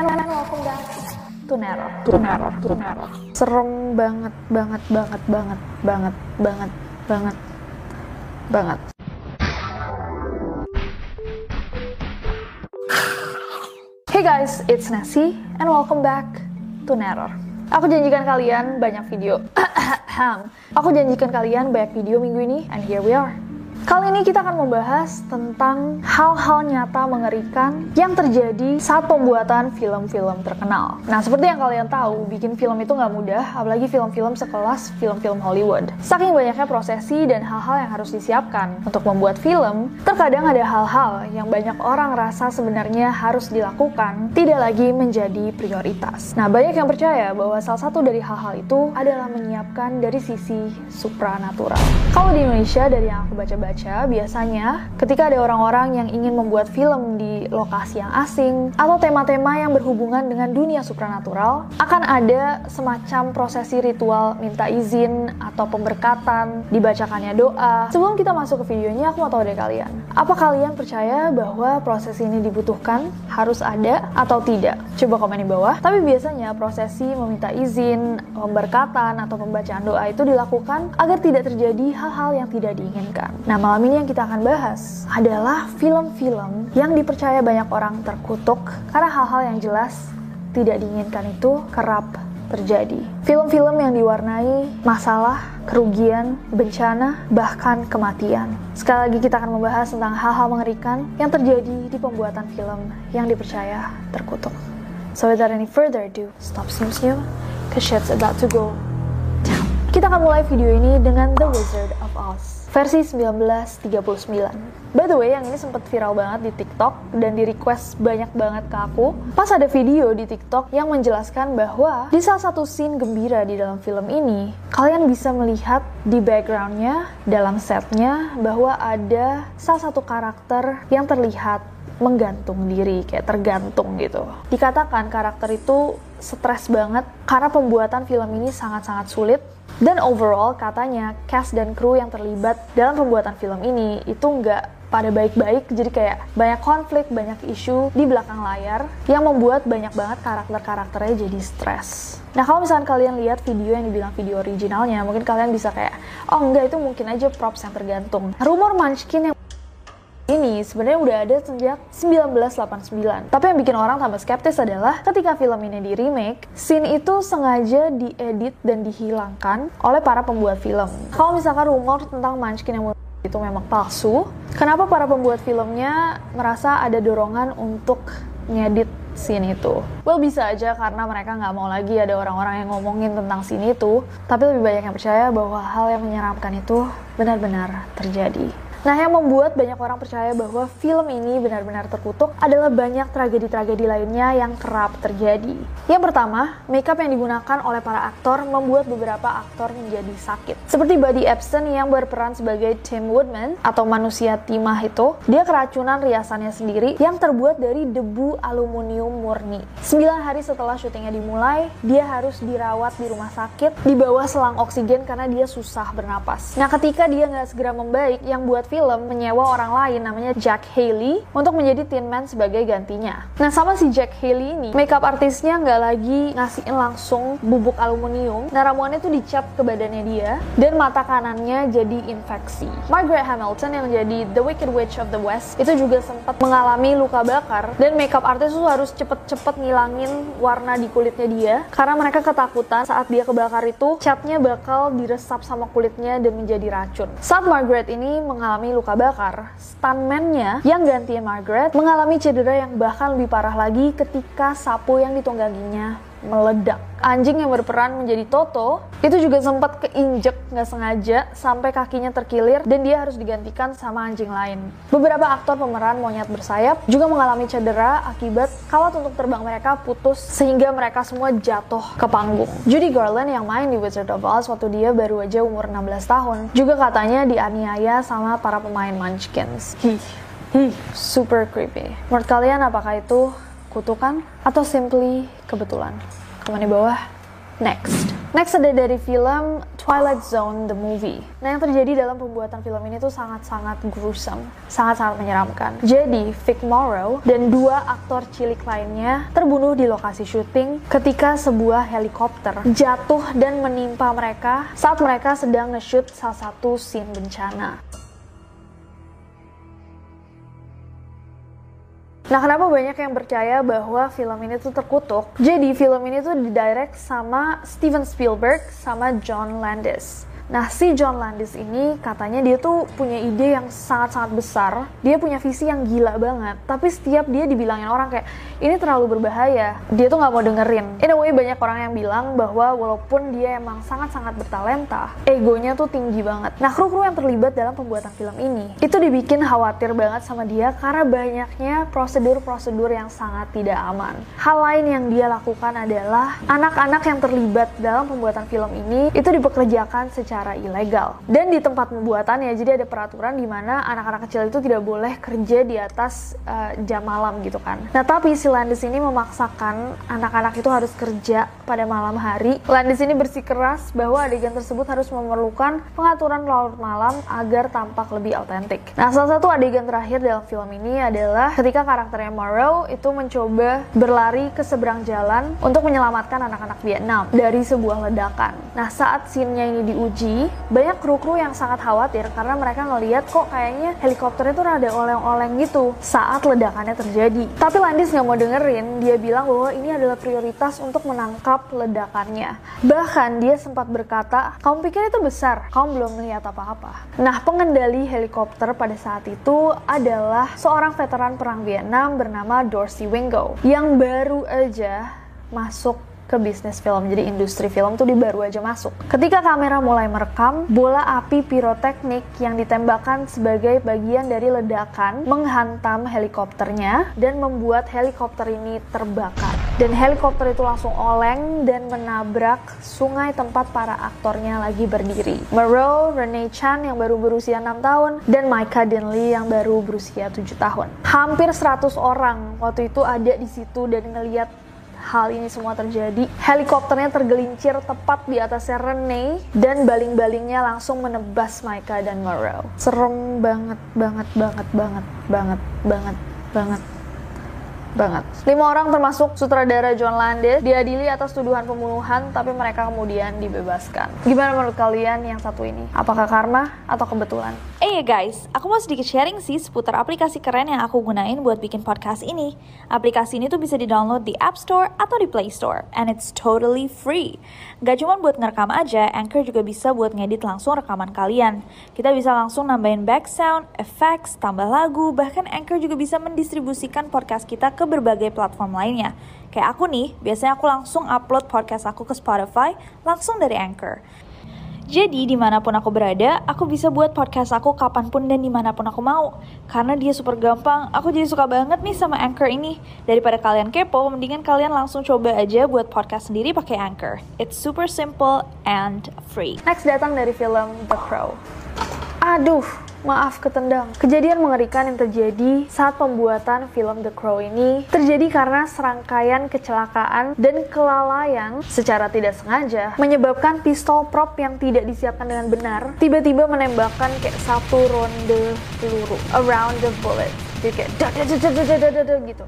And welcome back to Neror. To Neror, to Neror. Serem banget, banget, banget, banget, banget, banget, banget, banget. Hey guys, it's Nasi and welcome back to Neror. Aku janjikan kalian banyak video. Aku janjikan kalian banyak video minggu ini and here we are. Kali ini kita akan membahas tentang hal-hal nyata mengerikan yang terjadi saat pembuatan film-film terkenal. Nah, seperti yang kalian tahu, bikin film itu nggak mudah, apalagi film-film sekelas film-film Hollywood. Saking banyaknya prosesi dan hal-hal yang harus disiapkan untuk membuat film, terkadang ada hal-hal yang banyak orang rasa sebenarnya harus dilakukan, tidak lagi menjadi prioritas. Nah, banyak yang percaya bahwa salah satu dari hal-hal itu adalah menyiapkan dari sisi supranatural. Kalau di Indonesia, dari yang aku baca-baca, baca, biasanya ketika ada orang-orang yang ingin membuat film di lokasi yang asing atau tema-tema yang berhubungan dengan dunia supranatural, akan ada semacam prosesi ritual minta izin atau pemberkatan, dibacakannya doa. Sebelum kita masuk ke videonya, aku mau tahu dari kalian. Apa kalian percaya bahwa proses ini dibutuhkan, harus ada, atau tidak? Coba komen di bawah. Tapi biasanya prosesi meminta izin, pemberkatan, atau pembacaan doa itu dilakukan agar tidak terjadi hal-hal yang tidak diinginkan. Nah, malam ini yang kita akan bahas adalah film-film yang dipercaya banyak orang terkutuk karena hal-hal yang jelas tidak diinginkan itu kerap terjadi. Film-film yang diwarnai masalah, kerugian, bencana, bahkan kematian. Sekali lagi kita akan membahas tentang hal-hal mengerikan yang terjadi di pembuatan film yang dipercaya terkutuk. So without any further ado, stop seeing cause shit's about to go down. Kita akan mulai video ini dengan The Wizard of Oz versi 1939. By the way, yang ini sempat viral banget di TikTok dan di request banyak banget ke aku. Pas ada video di TikTok yang menjelaskan bahwa di salah satu scene gembira di dalam film ini, kalian bisa melihat di backgroundnya, dalam setnya, bahwa ada salah satu karakter yang terlihat menggantung diri, kayak tergantung gitu. Dikatakan karakter itu stres banget karena pembuatan film ini sangat-sangat sulit dan overall katanya cast dan kru yang terlibat dalam pembuatan film ini itu nggak pada baik-baik jadi kayak banyak konflik, banyak isu di belakang layar yang membuat banyak banget karakter-karakternya jadi stres. Nah kalau misalkan kalian lihat video yang dibilang video originalnya mungkin kalian bisa kayak oh enggak itu mungkin aja props yang tergantung. Rumor Munchkin yang ini sebenarnya udah ada sejak 1989. Tapi yang bikin orang tambah skeptis adalah ketika film ini di remake, scene itu sengaja diedit dan dihilangkan oleh para pembuat film. Kalau misalkan rumor tentang Munchkin yang itu memang palsu, kenapa para pembuat filmnya merasa ada dorongan untuk ngedit scene itu. Well bisa aja karena mereka nggak mau lagi ada orang-orang yang ngomongin tentang scene itu, tapi lebih banyak yang percaya bahwa hal yang menyeramkan itu benar-benar terjadi. Nah, yang membuat banyak orang percaya bahwa film ini benar-benar terkutuk adalah banyak tragedi-tragedi lainnya yang kerap terjadi. Yang pertama, makeup yang digunakan oleh para aktor membuat beberapa aktor menjadi sakit. Seperti Buddy Epson yang berperan sebagai Tim Woodman atau manusia timah itu, dia keracunan riasannya sendiri yang terbuat dari debu aluminium murni. 9 hari setelah syutingnya dimulai, dia harus dirawat di rumah sakit di bawah selang oksigen karena dia susah bernapas. Nah, ketika dia nggak segera membaik, yang buat film menyewa orang lain namanya Jack Haley untuk menjadi Tin Man sebagai gantinya. Nah sama si Jack Haley ini, makeup artisnya nggak lagi ngasihin langsung bubuk aluminium. Nah ramuannya tuh dicat ke badannya dia dan mata kanannya jadi infeksi. Margaret Hamilton yang jadi The Wicked Witch of the West itu juga sempat mengalami luka bakar dan makeup artis tuh harus cepet-cepet ngilangin warna di kulitnya dia karena mereka ketakutan saat dia kebakar itu catnya bakal diresap sama kulitnya dan menjadi racun. Saat Margaret ini mengalami luka bakar, stuntman-nya yang gantiin Margaret mengalami cedera yang bahkan lebih parah lagi ketika sapu yang ditungganginya meledak. Anjing yang berperan menjadi Toto itu juga sempat keinjek nggak sengaja sampai kakinya terkilir dan dia harus digantikan sama anjing lain. Beberapa aktor pemeran monyet bersayap juga mengalami cedera akibat kawat untuk terbang mereka putus sehingga mereka semua jatuh ke panggung. Judy Garland yang main di Wizard of Oz waktu dia baru aja umur 16 tahun juga katanya dianiaya sama para pemain Munchkins. Hih, hih, super creepy. Menurut kalian apakah itu kutukan atau simply kebetulan? Di bawah. Next. Next ada dari film Twilight Zone the movie. Nah yang terjadi dalam pembuatan film ini tuh sangat-sangat gruesome, sangat-sangat menyeramkan. Jadi Vic Morrow dan dua aktor cilik lainnya terbunuh di lokasi syuting ketika sebuah helikopter jatuh dan menimpa mereka saat mereka sedang nge-shoot salah satu scene bencana. Nah, kenapa banyak yang percaya bahwa film ini tuh terkutuk? Jadi, film ini tuh didirect sama Steven Spielberg sama John Landis. Nah, si John Landis ini katanya dia tuh punya ide yang sangat-sangat besar. Dia punya visi yang gila banget. Tapi setiap dia dibilangin orang kayak, ini terlalu berbahaya. Dia tuh nggak mau dengerin. In a way, banyak orang yang bilang bahwa walaupun dia emang sangat-sangat bertalenta, egonya tuh tinggi banget. Nah, kru-kru yang terlibat dalam pembuatan film ini, itu dibikin khawatir banget sama dia karena banyaknya prosedur-prosedur yang sangat tidak aman. Hal lain yang dia lakukan adalah, anak-anak yang terlibat dalam pembuatan film ini, itu dipekerjakan secara secara ilegal. Dan di tempat pembuatannya, jadi ada peraturan di mana anak-anak kecil itu tidak boleh kerja di atas uh, jam malam gitu kan. Nah tapi si Landis ini memaksakan anak-anak itu harus kerja pada malam hari. Landis ini bersikeras bahwa adegan tersebut harus memerlukan pengaturan larut malam agar tampak lebih autentik. Nah salah satu adegan terakhir dalam film ini adalah ketika karakternya Morrow itu mencoba berlari ke seberang jalan untuk menyelamatkan anak-anak Vietnam dari sebuah ledakan. Nah saat scene-nya ini diuji banyak kru-kru yang sangat khawatir karena mereka ngeliat kok kayaknya helikopter itu rada oleng-oleng gitu saat ledakannya terjadi. Tapi Landis nggak mau dengerin, dia bilang bahwa ini adalah prioritas untuk menangkap ledakannya. Bahkan dia sempat berkata, kamu pikir itu besar, kamu belum melihat apa-apa. Nah, pengendali helikopter pada saat itu adalah seorang veteran perang Vietnam bernama Dorsey Wingo yang baru aja masuk ke bisnis film. Jadi industri film tuh di baru aja masuk. Ketika kamera mulai merekam, bola api piroteknik yang ditembakkan sebagai bagian dari ledakan menghantam helikopternya dan membuat helikopter ini terbakar. Dan helikopter itu langsung oleng dan menabrak sungai tempat para aktornya lagi berdiri. Moreau, Rene Chan yang baru berusia 6 tahun, dan Micah Denley yang baru berusia 7 tahun. Hampir 100 orang waktu itu ada di situ dan ngeliat hal ini semua terjadi. Helikopternya tergelincir tepat di atasnya Rene dan baling-balingnya langsung menebas Micah dan Morrow. Serem banget, banget, banget, banget, banget, banget, banget banget. Lima orang termasuk sutradara John Landis diadili atas tuduhan pembunuhan tapi mereka kemudian dibebaskan. Gimana menurut kalian yang satu ini? Apakah karma atau kebetulan? Eh hey guys, aku mau sedikit sharing sih seputar aplikasi keren yang aku gunain buat bikin podcast ini. Aplikasi ini tuh bisa di-download di App Store atau di Play Store and it's totally free. Gak cuma buat ngerekam aja, Anchor juga bisa buat ngedit langsung rekaman kalian. Kita bisa langsung nambahin back sound, effects, tambah lagu, bahkan Anchor juga bisa mendistribusikan podcast kita ke berbagai platform lainnya. Kayak aku nih, biasanya aku langsung upload podcast aku ke Spotify langsung dari Anchor. Jadi di mana pun aku berada, aku bisa buat podcast aku kapan pun dan di mana pun aku mau. Karena dia super gampang, aku jadi suka banget nih sama Anchor ini. Daripada kalian kepo, mendingan kalian langsung coba aja buat podcast sendiri pakai Anchor. It's super simple and free. Next datang dari film The Crow. Aduh, maaf ketendang. Kejadian mengerikan yang terjadi saat pembuatan film The Crow ini terjadi karena serangkaian kecelakaan dan kelalaian secara tidak sengaja menyebabkan pistol prop yang tidak disiapkan dengan benar tiba-tiba menembakkan kayak satu ronde peluru around the bullet. Jadi kayak gitu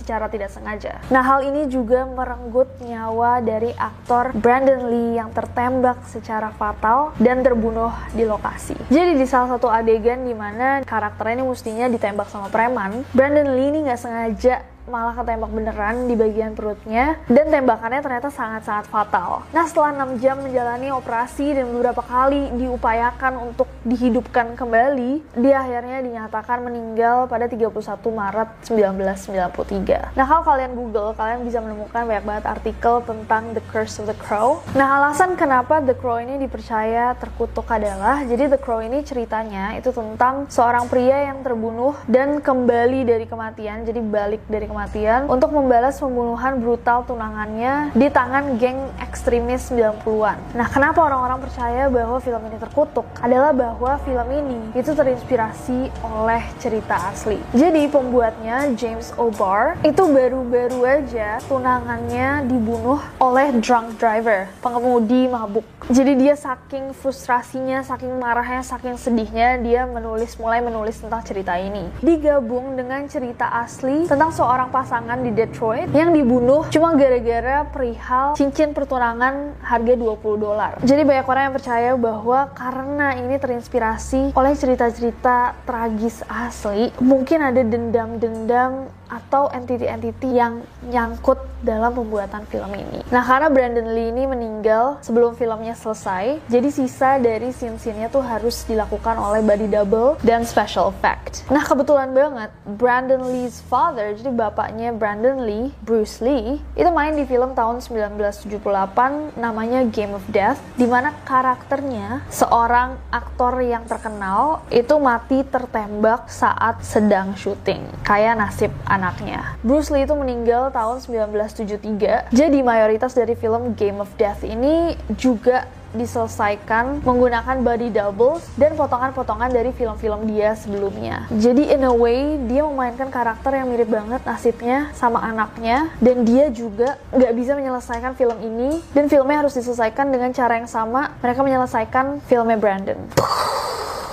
secara tidak sengaja. Nah, hal ini juga merenggut nyawa dari aktor Brandon Lee yang tertembak secara fatal dan terbunuh di lokasi. Jadi di salah satu adegan di mana karakternya ini mestinya ditembak sama preman, Brandon Lee ini nggak sengaja malah ketembak beneran di bagian perutnya dan tembakannya ternyata sangat-sangat fatal. Nah setelah 6 jam menjalani operasi dan beberapa kali diupayakan untuk dihidupkan kembali, dia akhirnya dinyatakan meninggal pada 31 Maret 1993. Nah kalau kalian google, kalian bisa menemukan banyak banget artikel tentang The Curse of the Crow. Nah alasan kenapa The Crow ini dipercaya terkutuk adalah, jadi The Crow ini ceritanya itu tentang seorang pria yang terbunuh dan kembali dari kematian, jadi balik dari kematian untuk membalas pembunuhan brutal tunangannya di tangan geng ekstremis 90-an. Nah, kenapa orang-orang percaya bahwa film ini terkutuk? Adalah bahwa film ini itu terinspirasi oleh cerita asli. Jadi, pembuatnya James O'Barr itu baru-baru aja tunangannya dibunuh oleh drunk driver, pengemudi mabuk. Jadi dia saking frustrasinya, saking marahnya, saking sedihnya, dia menulis mulai menulis tentang cerita ini. Digabung dengan cerita asli tentang seorang pasangan di Detroit yang dibunuh cuma gara-gara perihal cincin pertunangan harga 20 dolar. Jadi banyak orang yang percaya bahwa karena ini terinspirasi oleh cerita-cerita tragis asli, mungkin ada dendam-dendam atau entity-entity yang nyangkut dalam pembuatan film ini. Nah, karena Brandon Lee ini meninggal sebelum filmnya selesai, jadi sisa dari scene-scene-nya tuh harus dilakukan oleh body double dan special effect. Nah, kebetulan banget Brandon Lee's father, jadi bapaknya Brandon Lee, Bruce Lee, itu main di film tahun 1978 namanya Game of Death, di mana karakternya seorang aktor yang terkenal itu mati tertembak saat sedang syuting. Kayak nasib anaknya. Bruce Lee itu meninggal tahun 1973. Jadi mayoritas dari film Game of Death ini juga diselesaikan menggunakan body doubles dan potongan-potongan dari film-film dia sebelumnya. Jadi in a way dia memainkan karakter yang mirip banget nasibnya sama anaknya dan dia juga nggak bisa menyelesaikan film ini dan filmnya harus diselesaikan dengan cara yang sama mereka menyelesaikan filmnya Brandon.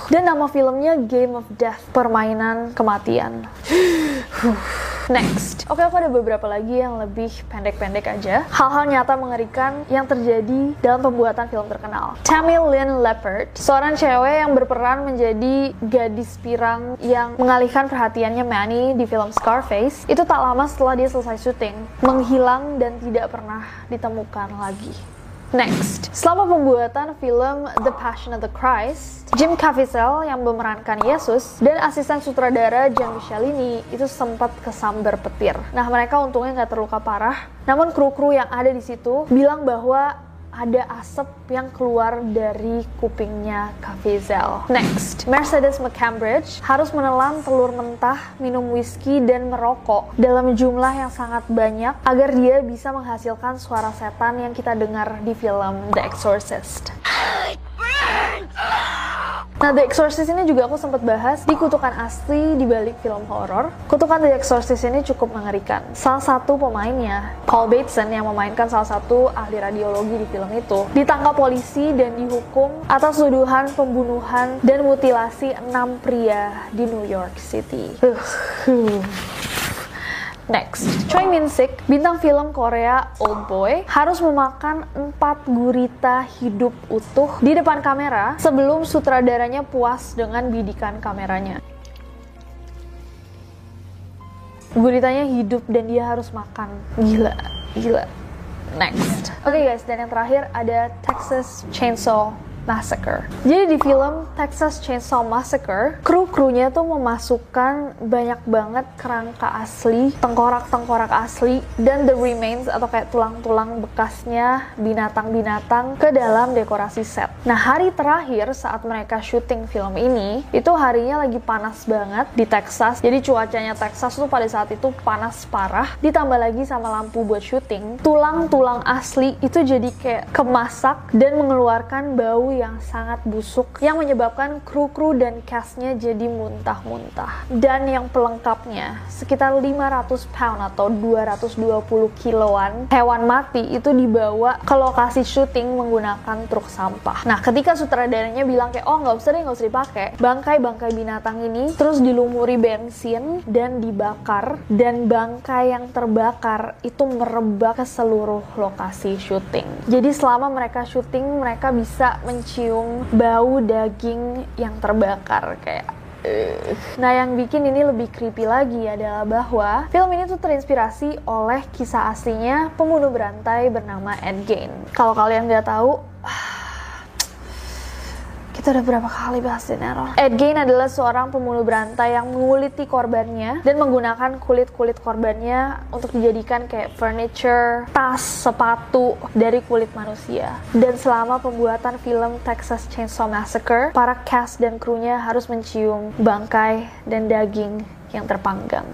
Dan nama filmnya Game of Death, permainan kematian. Next. Oke, aku ada beberapa lagi yang lebih pendek-pendek aja. Hal-hal nyata mengerikan yang terjadi dalam pembuatan film terkenal. Tammy Lynn Leppard, seorang cewek yang berperan menjadi gadis pirang yang mengalihkan perhatiannya Manny di film Scarface, itu tak lama setelah dia selesai syuting, menghilang dan tidak pernah ditemukan lagi. Next, selama pembuatan film The Passion of the Christ, Jim Caviezel yang memerankan Yesus dan asisten sutradara Jean Michelini itu sempat kesambar petir. Nah, mereka untungnya nggak terluka parah. Namun kru-kru yang ada di situ bilang bahwa ada asap yang keluar dari kupingnya Caviezel. Next, Mercedes McCambridge harus menelan telur mentah, minum whisky, dan merokok dalam jumlah yang sangat banyak agar dia bisa menghasilkan suara setan yang kita dengar di film The Exorcist. Nah, The Exorcist ini juga aku sempat bahas di kutukan asli di balik film horor. Kutukan The Exorcist ini cukup mengerikan. Salah satu pemainnya, Paul Bateson yang memainkan salah satu ahli radiologi di film itu, ditangkap polisi dan dihukum atas tuduhan pembunuhan dan mutilasi enam pria di New York City. Uh. Next, Choi Min Sik, bintang film Korea Old Boy, harus memakan empat gurita hidup utuh di depan kamera sebelum sutradaranya puas dengan bidikan kameranya. Guritanya hidup dan dia harus makan. Gila, gila. Next. Oke okay guys, dan yang terakhir ada Texas Chainsaw Massacre. Jadi di film Texas Chainsaw Massacre, kru-krunya tuh memasukkan banyak banget kerangka asli, tengkorak-tengkorak asli, dan the remains atau kayak tulang-tulang bekasnya binatang-binatang ke dalam dekorasi set. Nah hari terakhir saat mereka syuting film ini, itu harinya lagi panas banget di Texas. Jadi cuacanya Texas tuh pada saat itu panas parah, ditambah lagi sama lampu buat syuting. Tulang-tulang asli itu jadi kayak kemasak dan mengeluarkan bau yang sangat busuk yang menyebabkan kru-kru dan castnya jadi muntah-muntah. Dan yang pelengkapnya, sekitar 500 pound atau 220 kiloan hewan mati itu dibawa ke lokasi syuting menggunakan truk sampah. Nah, ketika sutradaranya bilang kayak, oh nggak usah deh, nggak usah dipakai. Bangkai-bangkai binatang ini terus dilumuri bensin dan dibakar. Dan bangkai yang terbakar itu merebak ke seluruh lokasi syuting. Jadi selama mereka syuting, mereka bisa mencium bau daging yang terbakar kayak Nah, yang bikin ini lebih creepy lagi adalah bahwa film ini tuh terinspirasi oleh kisah aslinya pembunuh berantai bernama Ed Gein. Kalau kalian nggak tahu, kita udah berapa kali bahas di Neror. Ed Gein adalah seorang pembunuh berantai yang menguliti korbannya dan menggunakan kulit-kulit korbannya untuk dijadikan kayak furniture, tas, sepatu dari kulit manusia. Dan selama pembuatan film Texas Chainsaw Massacre, para cast dan krunya harus mencium bangkai dan daging yang terpanggang.